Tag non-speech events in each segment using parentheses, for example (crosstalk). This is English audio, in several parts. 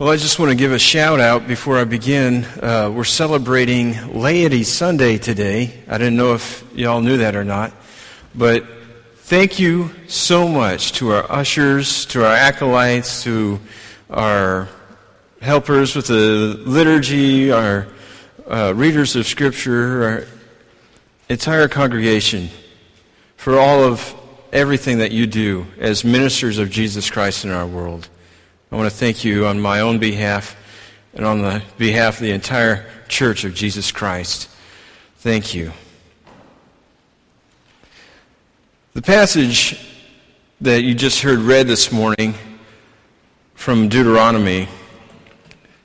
Well, I just want to give a shout out before I begin. Uh, we're celebrating Laity Sunday today. I didn't know if y'all knew that or not. But thank you so much to our ushers, to our acolytes, to our helpers with the liturgy, our uh, readers of Scripture, our entire congregation for all of everything that you do as ministers of Jesus Christ in our world. I want to thank you on my own behalf and on the behalf of the entire Church of Jesus Christ. Thank you. The passage that you just heard read this morning from Deuteronomy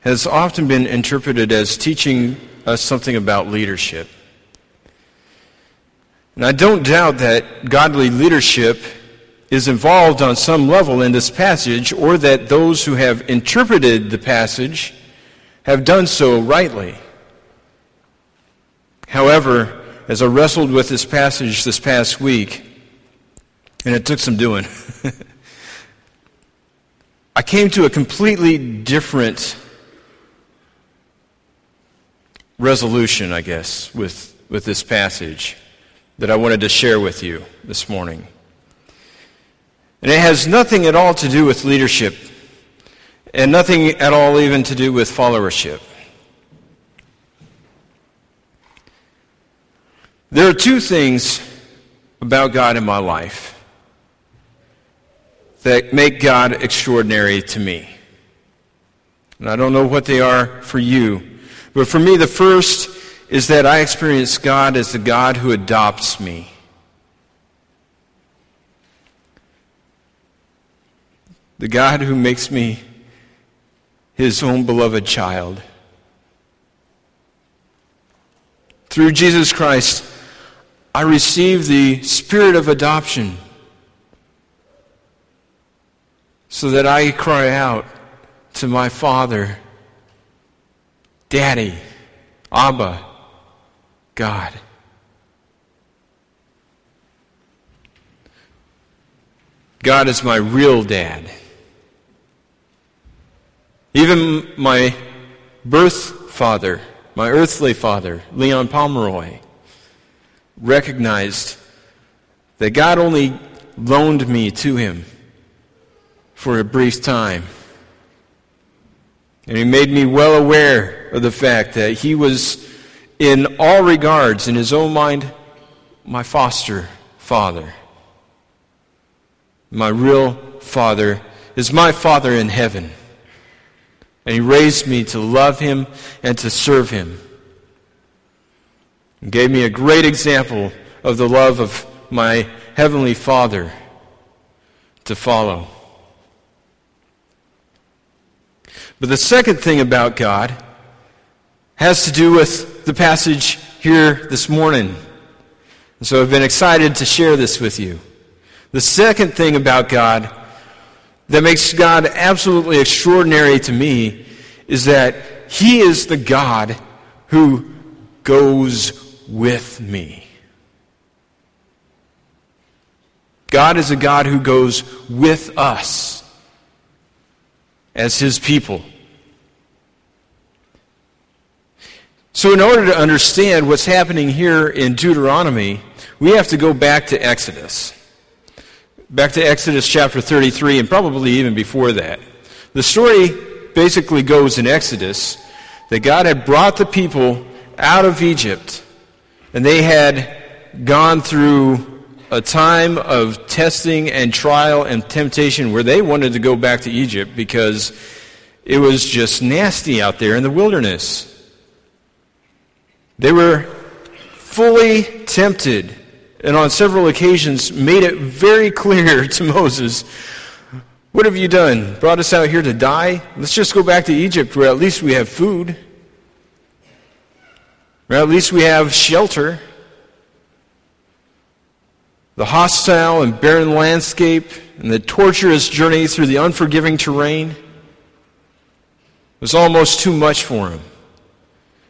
has often been interpreted as teaching us something about leadership. And I don't doubt that godly leadership is involved on some level in this passage, or that those who have interpreted the passage have done so rightly. However, as I wrestled with this passage this past week, and it took some doing, (laughs) I came to a completely different resolution, I guess, with, with this passage that I wanted to share with you this morning. And it has nothing at all to do with leadership, and nothing at all even to do with followership. There are two things about God in my life that make God extraordinary to me. And I don't know what they are for you, but for me, the first is that I experience God as the God who adopts me. The God who makes me his own beloved child. Through Jesus Christ, I receive the spirit of adoption so that I cry out to my Father, Daddy, Abba, God. God is my real dad. Even my birth father, my earthly father, Leon Pomeroy, recognized that God only loaned me to him for a brief time. And he made me well aware of the fact that he was, in all regards, in his own mind, my foster father. My real father is my father in heaven. And he raised me to love him and to serve him. And gave me a great example of the love of my heavenly Father to follow. But the second thing about God has to do with the passage here this morning. And so I've been excited to share this with you. The second thing about God that makes God absolutely extraordinary to me is that He is the God who goes with me. God is a God who goes with us as His people. So, in order to understand what's happening here in Deuteronomy, we have to go back to Exodus. Back to Exodus chapter 33, and probably even before that. The story basically goes in Exodus that God had brought the people out of Egypt, and they had gone through a time of testing and trial and temptation where they wanted to go back to Egypt because it was just nasty out there in the wilderness. They were fully tempted and on several occasions made it very clear (laughs) to Moses what have you done? Brought us out here to die? Let's just go back to Egypt where at least we have food. where at least we have shelter. The hostile and barren landscape and the torturous journey through the unforgiving terrain was almost too much for him.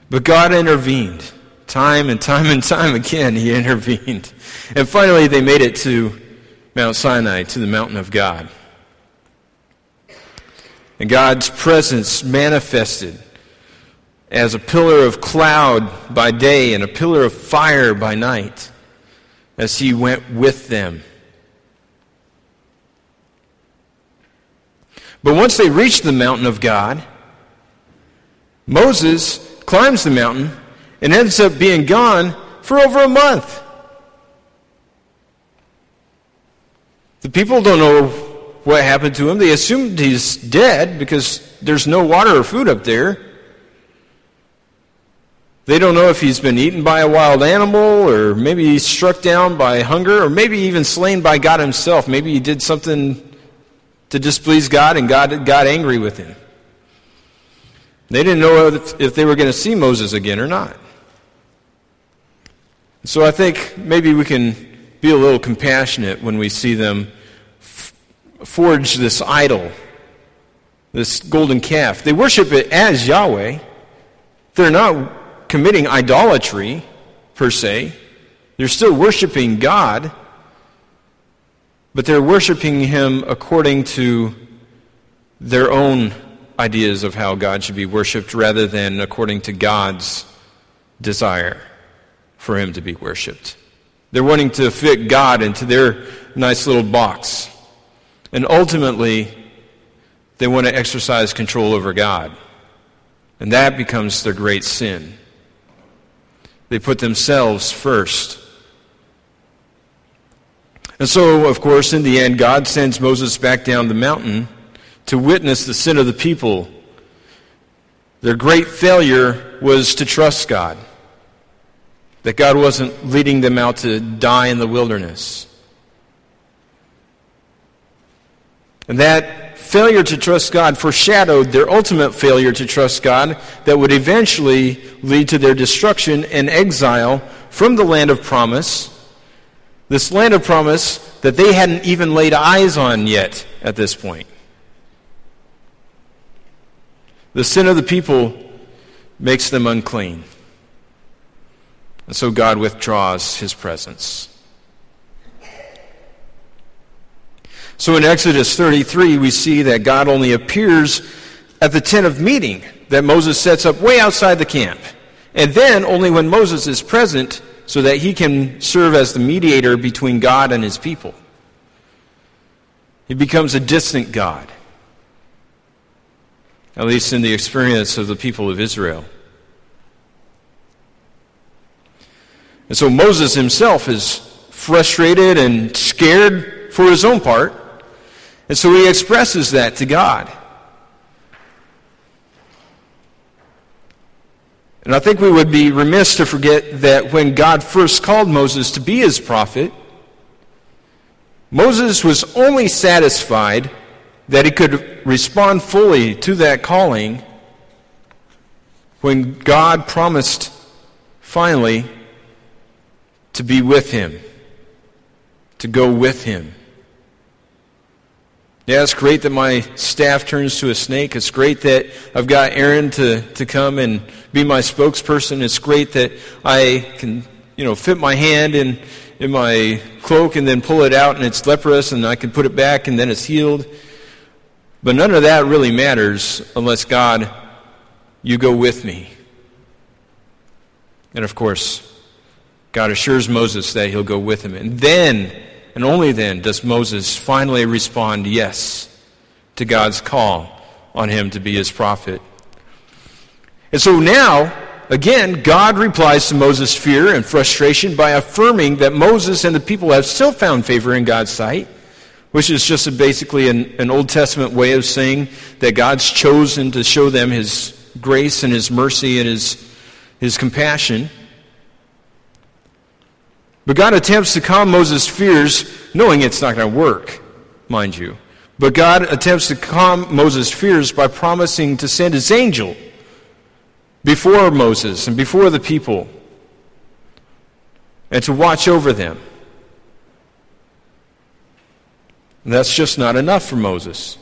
But God intervened. Time and time and time again, He intervened. And finally, they made it to Mount Sinai, to the mountain of God. and God's presence manifested as a pillar of cloud by day and a pillar of fire by night as he went with them. But once they reached the mountain of God, Moses climbs the mountain and ends up being gone for over a month. The people don't know what happened to him. They assumed he's dead because there's no water or food up there. They don't know if he's been eaten by a wild animal, or maybe he's struck down by hunger, or maybe even slain by God himself. Maybe he did something to displease God and God got angry with him. They didn't know if they were going to see Moses again or not. So I think maybe we can be a little compassionate when we see them forge this idol, this golden calf. They worship it as Yahweh. They're not committing idolatry, per se. They're still worshiping God, but they're worshiping Him according to their own ideas of how God should be worshiped rather than according to God's desire for Him to be worshiped. They're wanting to fit God into their nice little box. And ultimately, they want to exercise control over God. And that becomes their great sin. They put themselves first. And so, of course, in the end, God sends Moses back down the mountain to witness the sin of the people. Their great failure was to trust God, that God wasn't leading them out to die in the wilderness. And that failure to trust God foreshadowed their ultimate failure to trust God that would eventually lead to their destruction and exile from the land of promise. This land of promise that they hadn't even laid eyes on yet at this point. The sin of the people makes them unclean. And so God withdraws his presence. So in Exodus 33, we see that God only appears at the tent of meeting that Moses sets up way outside the camp. And then only when Moses is present so that he can serve as the mediator between God and his people. He becomes a distant God, at least in the experience of the people of Israel. And so Moses himself is frustrated and scared for his own part. And so he expresses that to God. And I think we would be remiss to forget that when God first called Moses to be his prophet, Moses was only satisfied that he could respond fully to that calling when God promised finally to be with him, to go with him. Yeah, it's great that my staff turns to a snake. It's great that I've got Aaron to, to come and be my spokesperson. It's great that I can, you know, fit my hand in, in my cloak and then pull it out and it's leprous and I can put it back and then it's healed. But none of that really matters unless God, you go with me. And of course, God assures Moses that he'll go with him. And then and only then does Moses finally respond yes to God's call on him to be his prophet. And so now, again, God replies to Moses' fear and frustration by affirming that Moses and the people have still found favor in God's sight, which is just a, basically an, an Old Testament way of saying that God's chosen to show them his grace and his mercy and his, his compassion. But God attempts to calm Moses' fears, knowing it's not going to work, mind you. But God attempts to calm Moses' fears by promising to send his angel before Moses and before the people and to watch over them. And that's just not enough for Moses.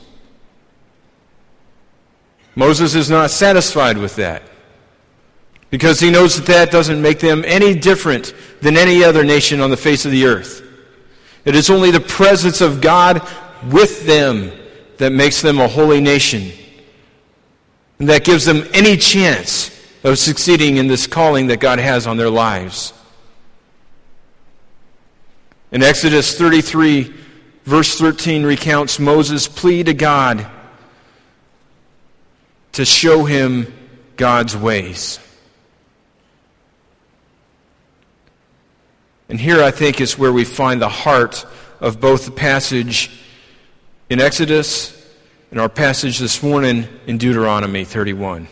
Moses is not satisfied with that because he knows that that doesn't make them any different than any other nation on the face of the earth. It is only the presence of God with them that makes them a holy nation and that gives them any chance of succeeding in this calling that God has on their lives. In Exodus 33, verse 13 recounts Moses' plea to God to show him God's ways. And here I think is where we find the heart of both the passage in Exodus and our passage this morning in Deuteronomy 31.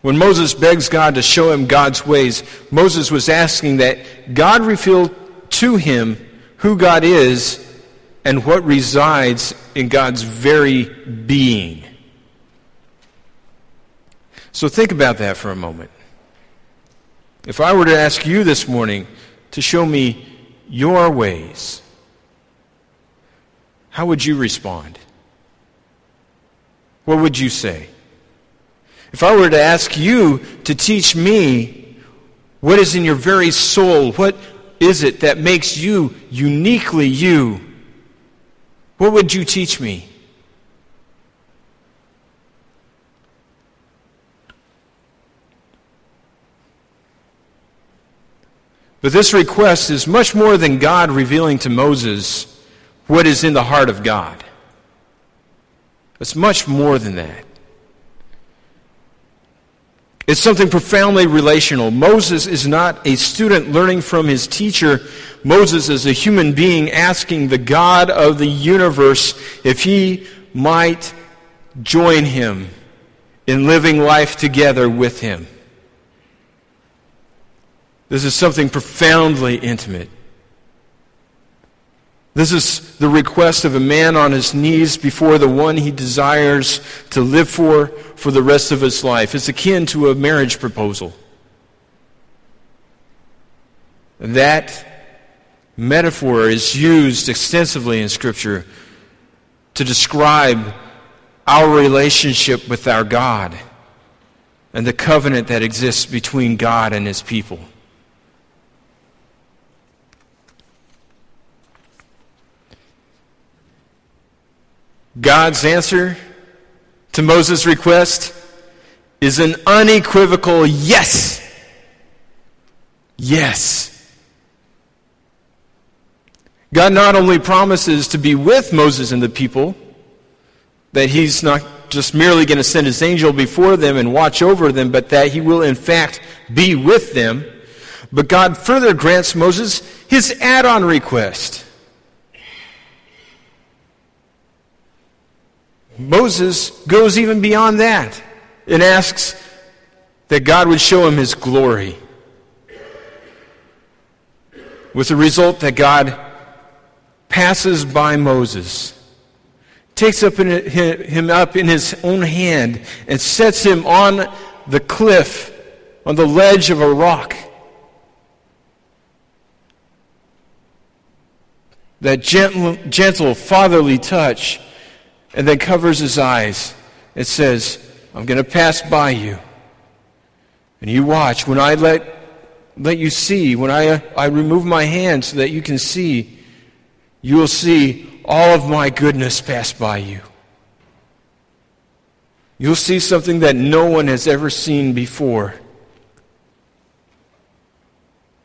When Moses begs God to show him God's ways, Moses was asking that God reveal to him who God is and what resides in God's very being. So think about that for a moment. If I were to ask you this morning to show me your ways, how would you respond? What would you say? If I were to ask you to teach me what is in your very soul, what is it that makes you uniquely you, what would you teach me? But this request is much more than God revealing to Moses what is in the heart of God. It's much more than that. It's something profoundly relational. Moses is not a student learning from his teacher. Moses is a human being asking the God of the universe if he might join him in living life together with him. This is something profoundly intimate. This is the request of a man on his knees before the one he desires to live for for the rest of his life. It's akin to a marriage proposal. That metaphor is used extensively in Scripture to describe our relationship with our God and the covenant that exists between God and his people. God's answer to Moses' request is an unequivocal yes. Yes. God not only promises to be with Moses and the people, that he's not just merely going to send his angel before them and watch over them, but that he will in fact be with them. But God further grants Moses his add on request. Moses goes even beyond that and asks that God would show him his glory. With the result that God passes by Moses, takes up in, him up in his own hand, and sets him on the cliff, on the ledge of a rock. That gentle, gentle fatherly touch and then covers his eyes. It says, I'm going to pass by you. And you watch. When I let, let you see, when I, I remove my hand so that you can see, you will see all of my goodness pass by you. You'll see something that no one has ever seen before.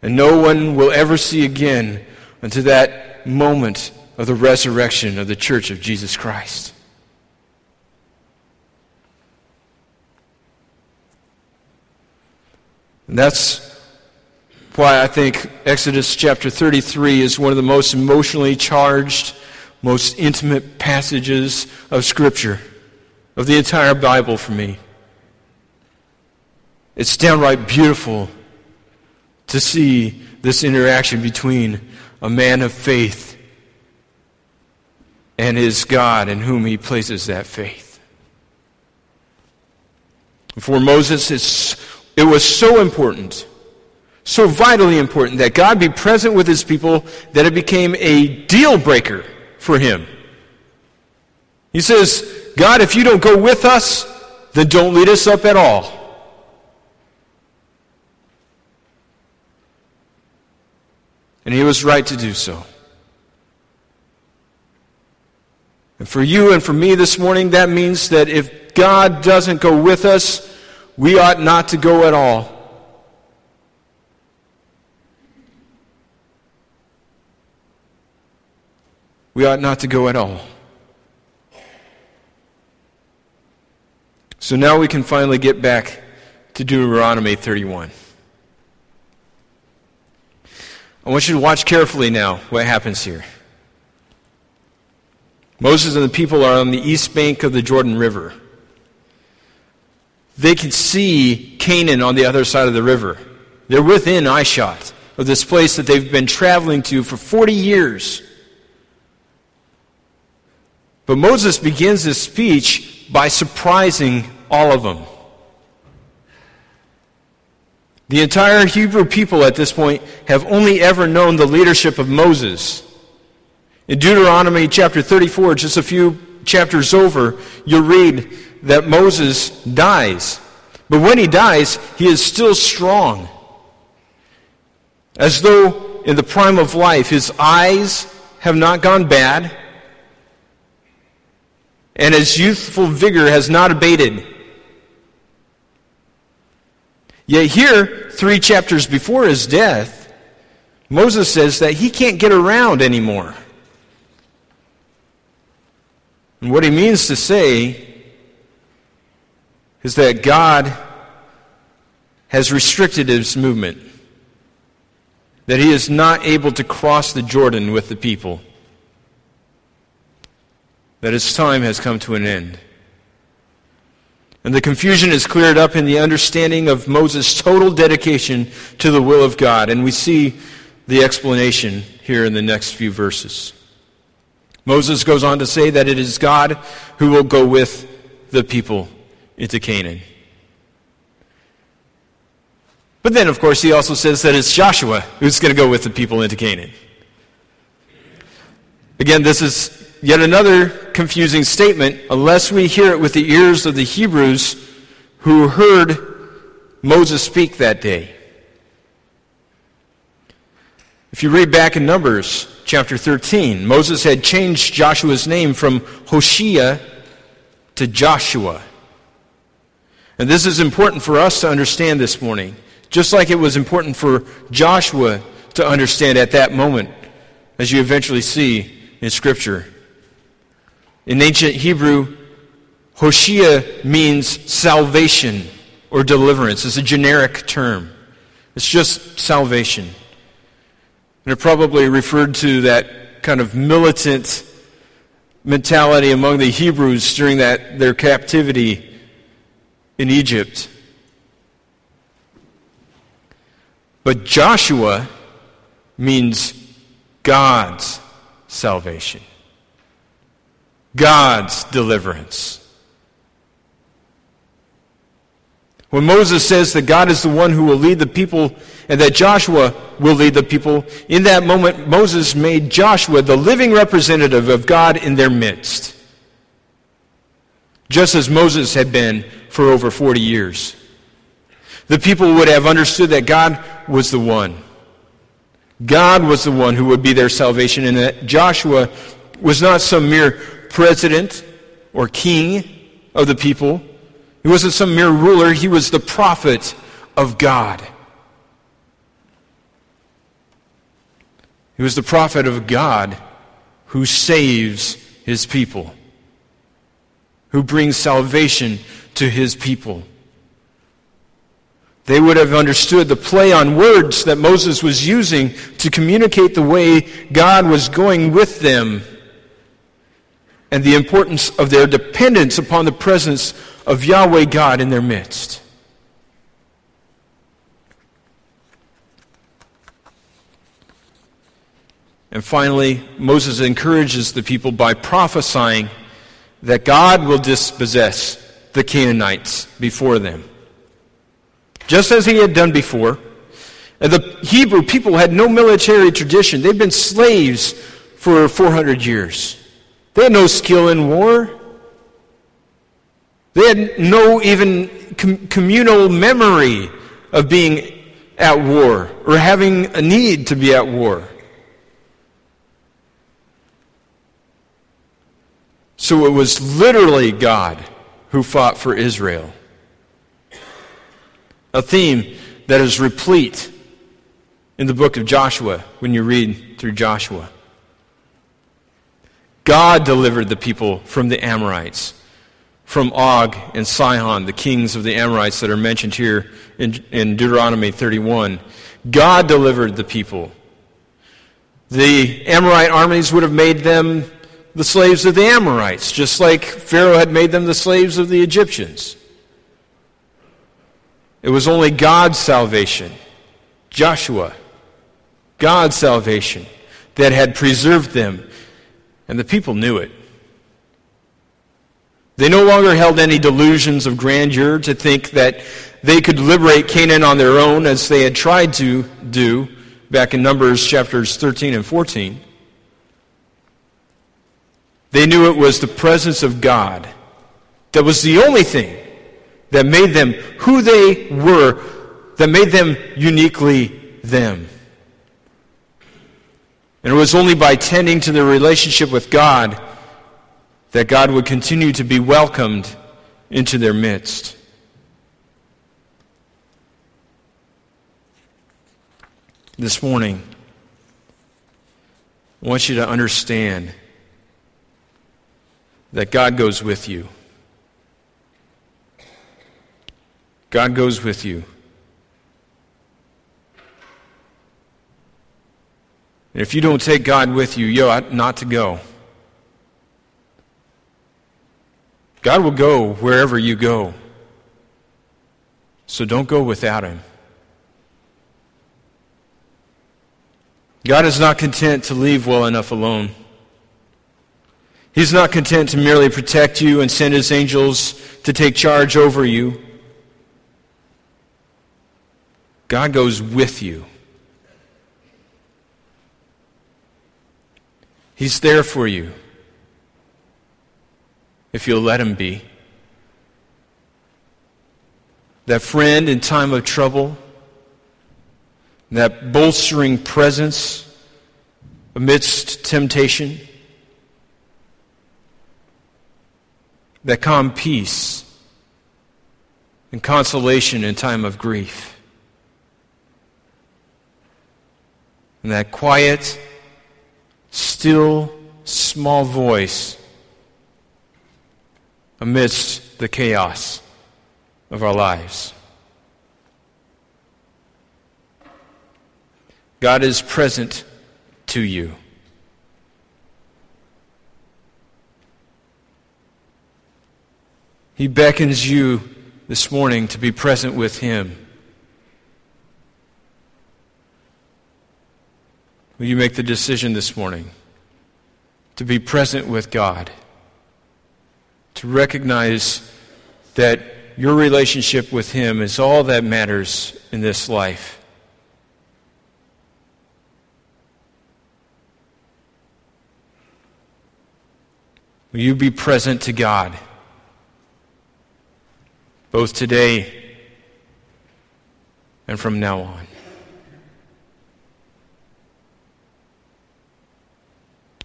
And no one will ever see again until that moment of the resurrection of the church of Jesus Christ. And that's why I think Exodus chapter 33 is one of the most emotionally charged, most intimate passages of Scripture, of the entire Bible for me. It's downright beautiful to see this interaction between a man of faith and his God in whom he places that faith. For Moses, it's it was so important, so vitally important that God be present with his people that it became a deal breaker for him. He says, God, if you don't go with us, then don't lead us up at all. And he was right to do so. And for you and for me this morning, that means that if God doesn't go with us, we ought not to go at all. We ought not to go at all. So now we can finally get back to Deuteronomy 31. I want you to watch carefully now what happens here. Moses and the people are on the east bank of the Jordan River. They can see Canaan on the other side of the river. They're within eyeshot of this place that they've been traveling to for 40 years. But Moses begins his speech by surprising all of them. The entire Hebrew people at this point have only ever known the leadership of Moses. In Deuteronomy chapter 34, just a few chapters over, you read that Moses dies. But when he dies, he is still strong. As though in the prime of life, his eyes have not gone bad, and his youthful vigor has not abated. Yet here, three chapters before his death, Moses says that he can't get around anymore. And what he means to say is that God has restricted his movement, that he is not able to cross the Jordan with the people, that his time has come to an end. And the confusion is cleared up in the understanding of Moses' total dedication to the will of God. And we see the explanation here in the next few verses. Moses goes on to say that it is God who will go with the people into Canaan. But then, of course, he also says that it's Joshua who's going to go with the people into Canaan. Again, this is yet another confusing statement unless we hear it with the ears of the Hebrews who heard Moses speak that day. If you read back in Numbers chapter 13, Moses had changed Joshua's name from Hoshea to Joshua. And this is important for us to understand this morning, just like it was important for Joshua to understand at that moment, as you eventually see in Scripture. In ancient Hebrew, Hoshea means salvation or deliverance. It's a generic term. It's just salvation. And it probably referred to that kind of militant mentality among the Hebrews during that, their captivity in Egypt. But Joshua means God's salvation, God's deliverance. When Moses says that God is the one who will lead the people and that Joshua will lead the people, in that moment, Moses made Joshua the living representative of God in their midst. Just as Moses had been for over 40 years. The people would have understood that God was the one. God was the one who would be their salvation, and that Joshua was not some mere president or king of the people he wasn't some mere ruler, he was the prophet of God. He was the prophet of God who saves his people, who brings salvation to his people. They would have understood the play on words that Moses was using to communicate the way God was going with them and the importance of their dependence upon the presence of Yahweh God in their midst. And finally, Moses encourages the people by prophesying that God will dispossess the Canaanites before them. Just as he had done before. The Hebrew people had no military tradition. They'd been slaves for 400 years. They had no skill in war. They had no even com- communal memory of being at war or having a need to be at war. So it was literally God who fought for Israel. A theme that is replete in the book of Joshua when you read through Joshua. God delivered the people from the Amorites, from Og and Sihon, the kings of the Amorites that are mentioned here in, in Deuteronomy 31. God delivered the people. The Amorite armies would have made them the slaves of the Amorites, just like Pharaoh had made them the slaves of the Egyptians. It was only God's salvation, Joshua, God's salvation, that had preserved them, and the people knew it. They no longer held any delusions of grandeur to think that they could liberate Canaan on their own as they had tried to do back in Numbers chapters 13 and 14. They knew it was the presence of God that was the only thing that made them who they were, that made them uniquely them. And it was only by tending to their relationship with God that God would continue to be welcomed into their midst. This morning, I want you to understand that God goes with you. God goes with you. And if you don't take God with you, you ought not to go. God will go wherever you go. So don't go without Him. God is not content to leave well enough alone. He's not content to merely protect you and send His angels to take charge over you. God goes with you. He's there for you if you'll let Him be. That friend in time of trouble, that bolstering presence amidst temptation, that calm peace and consolation in time of grief. And that quiet, still, small voice amidst the chaos of our lives. God is present to you. He beckons you this morning to be present with Him. Will you make the decision this morning to be present with God? To recognize that your relationship with Him is all that matters in this life. Will you be present to God, both today and from now on?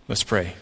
Let's pray.